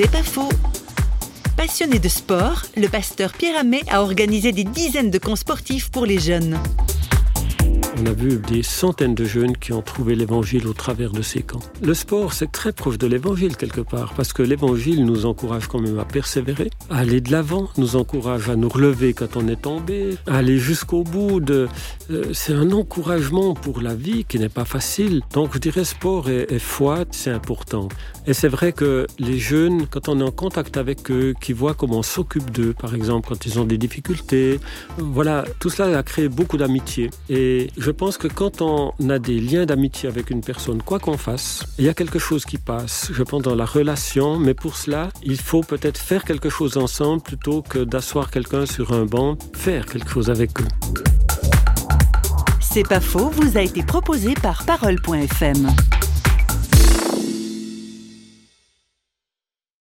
C'est pas faux. Passionné de sport, le pasteur Pierre Amet a organisé des dizaines de camps sportifs pour les jeunes. On a vu des centaines de jeunes qui ont trouvé l'évangile au travers de ces camps. Le sport, c'est très proche de l'évangile quelque part, parce que l'évangile nous encourage quand même à persévérer, à aller de l'avant, nous encourage à nous relever quand on est tombé, à aller jusqu'au bout. De... Euh, c'est un encouragement pour la vie qui n'est pas facile. Donc je dirais sport et, foi, c'est important. Et c'est vrai que les jeunes, quand on est en contact avec eux, qui voient comment on s'occupe d'eux, par exemple, quand ils ont des difficultés, voilà, tout cela a créé beaucoup d'amitié. Je pense que quand on a des liens d'amitié avec une personne, quoi qu'on fasse, il y a quelque chose qui passe, je pense, dans la relation, mais pour cela, il faut peut-être faire quelque chose ensemble plutôt que d'asseoir quelqu'un sur un banc, faire quelque chose avec eux. C'est pas faux, vous a été proposé par parole.fm.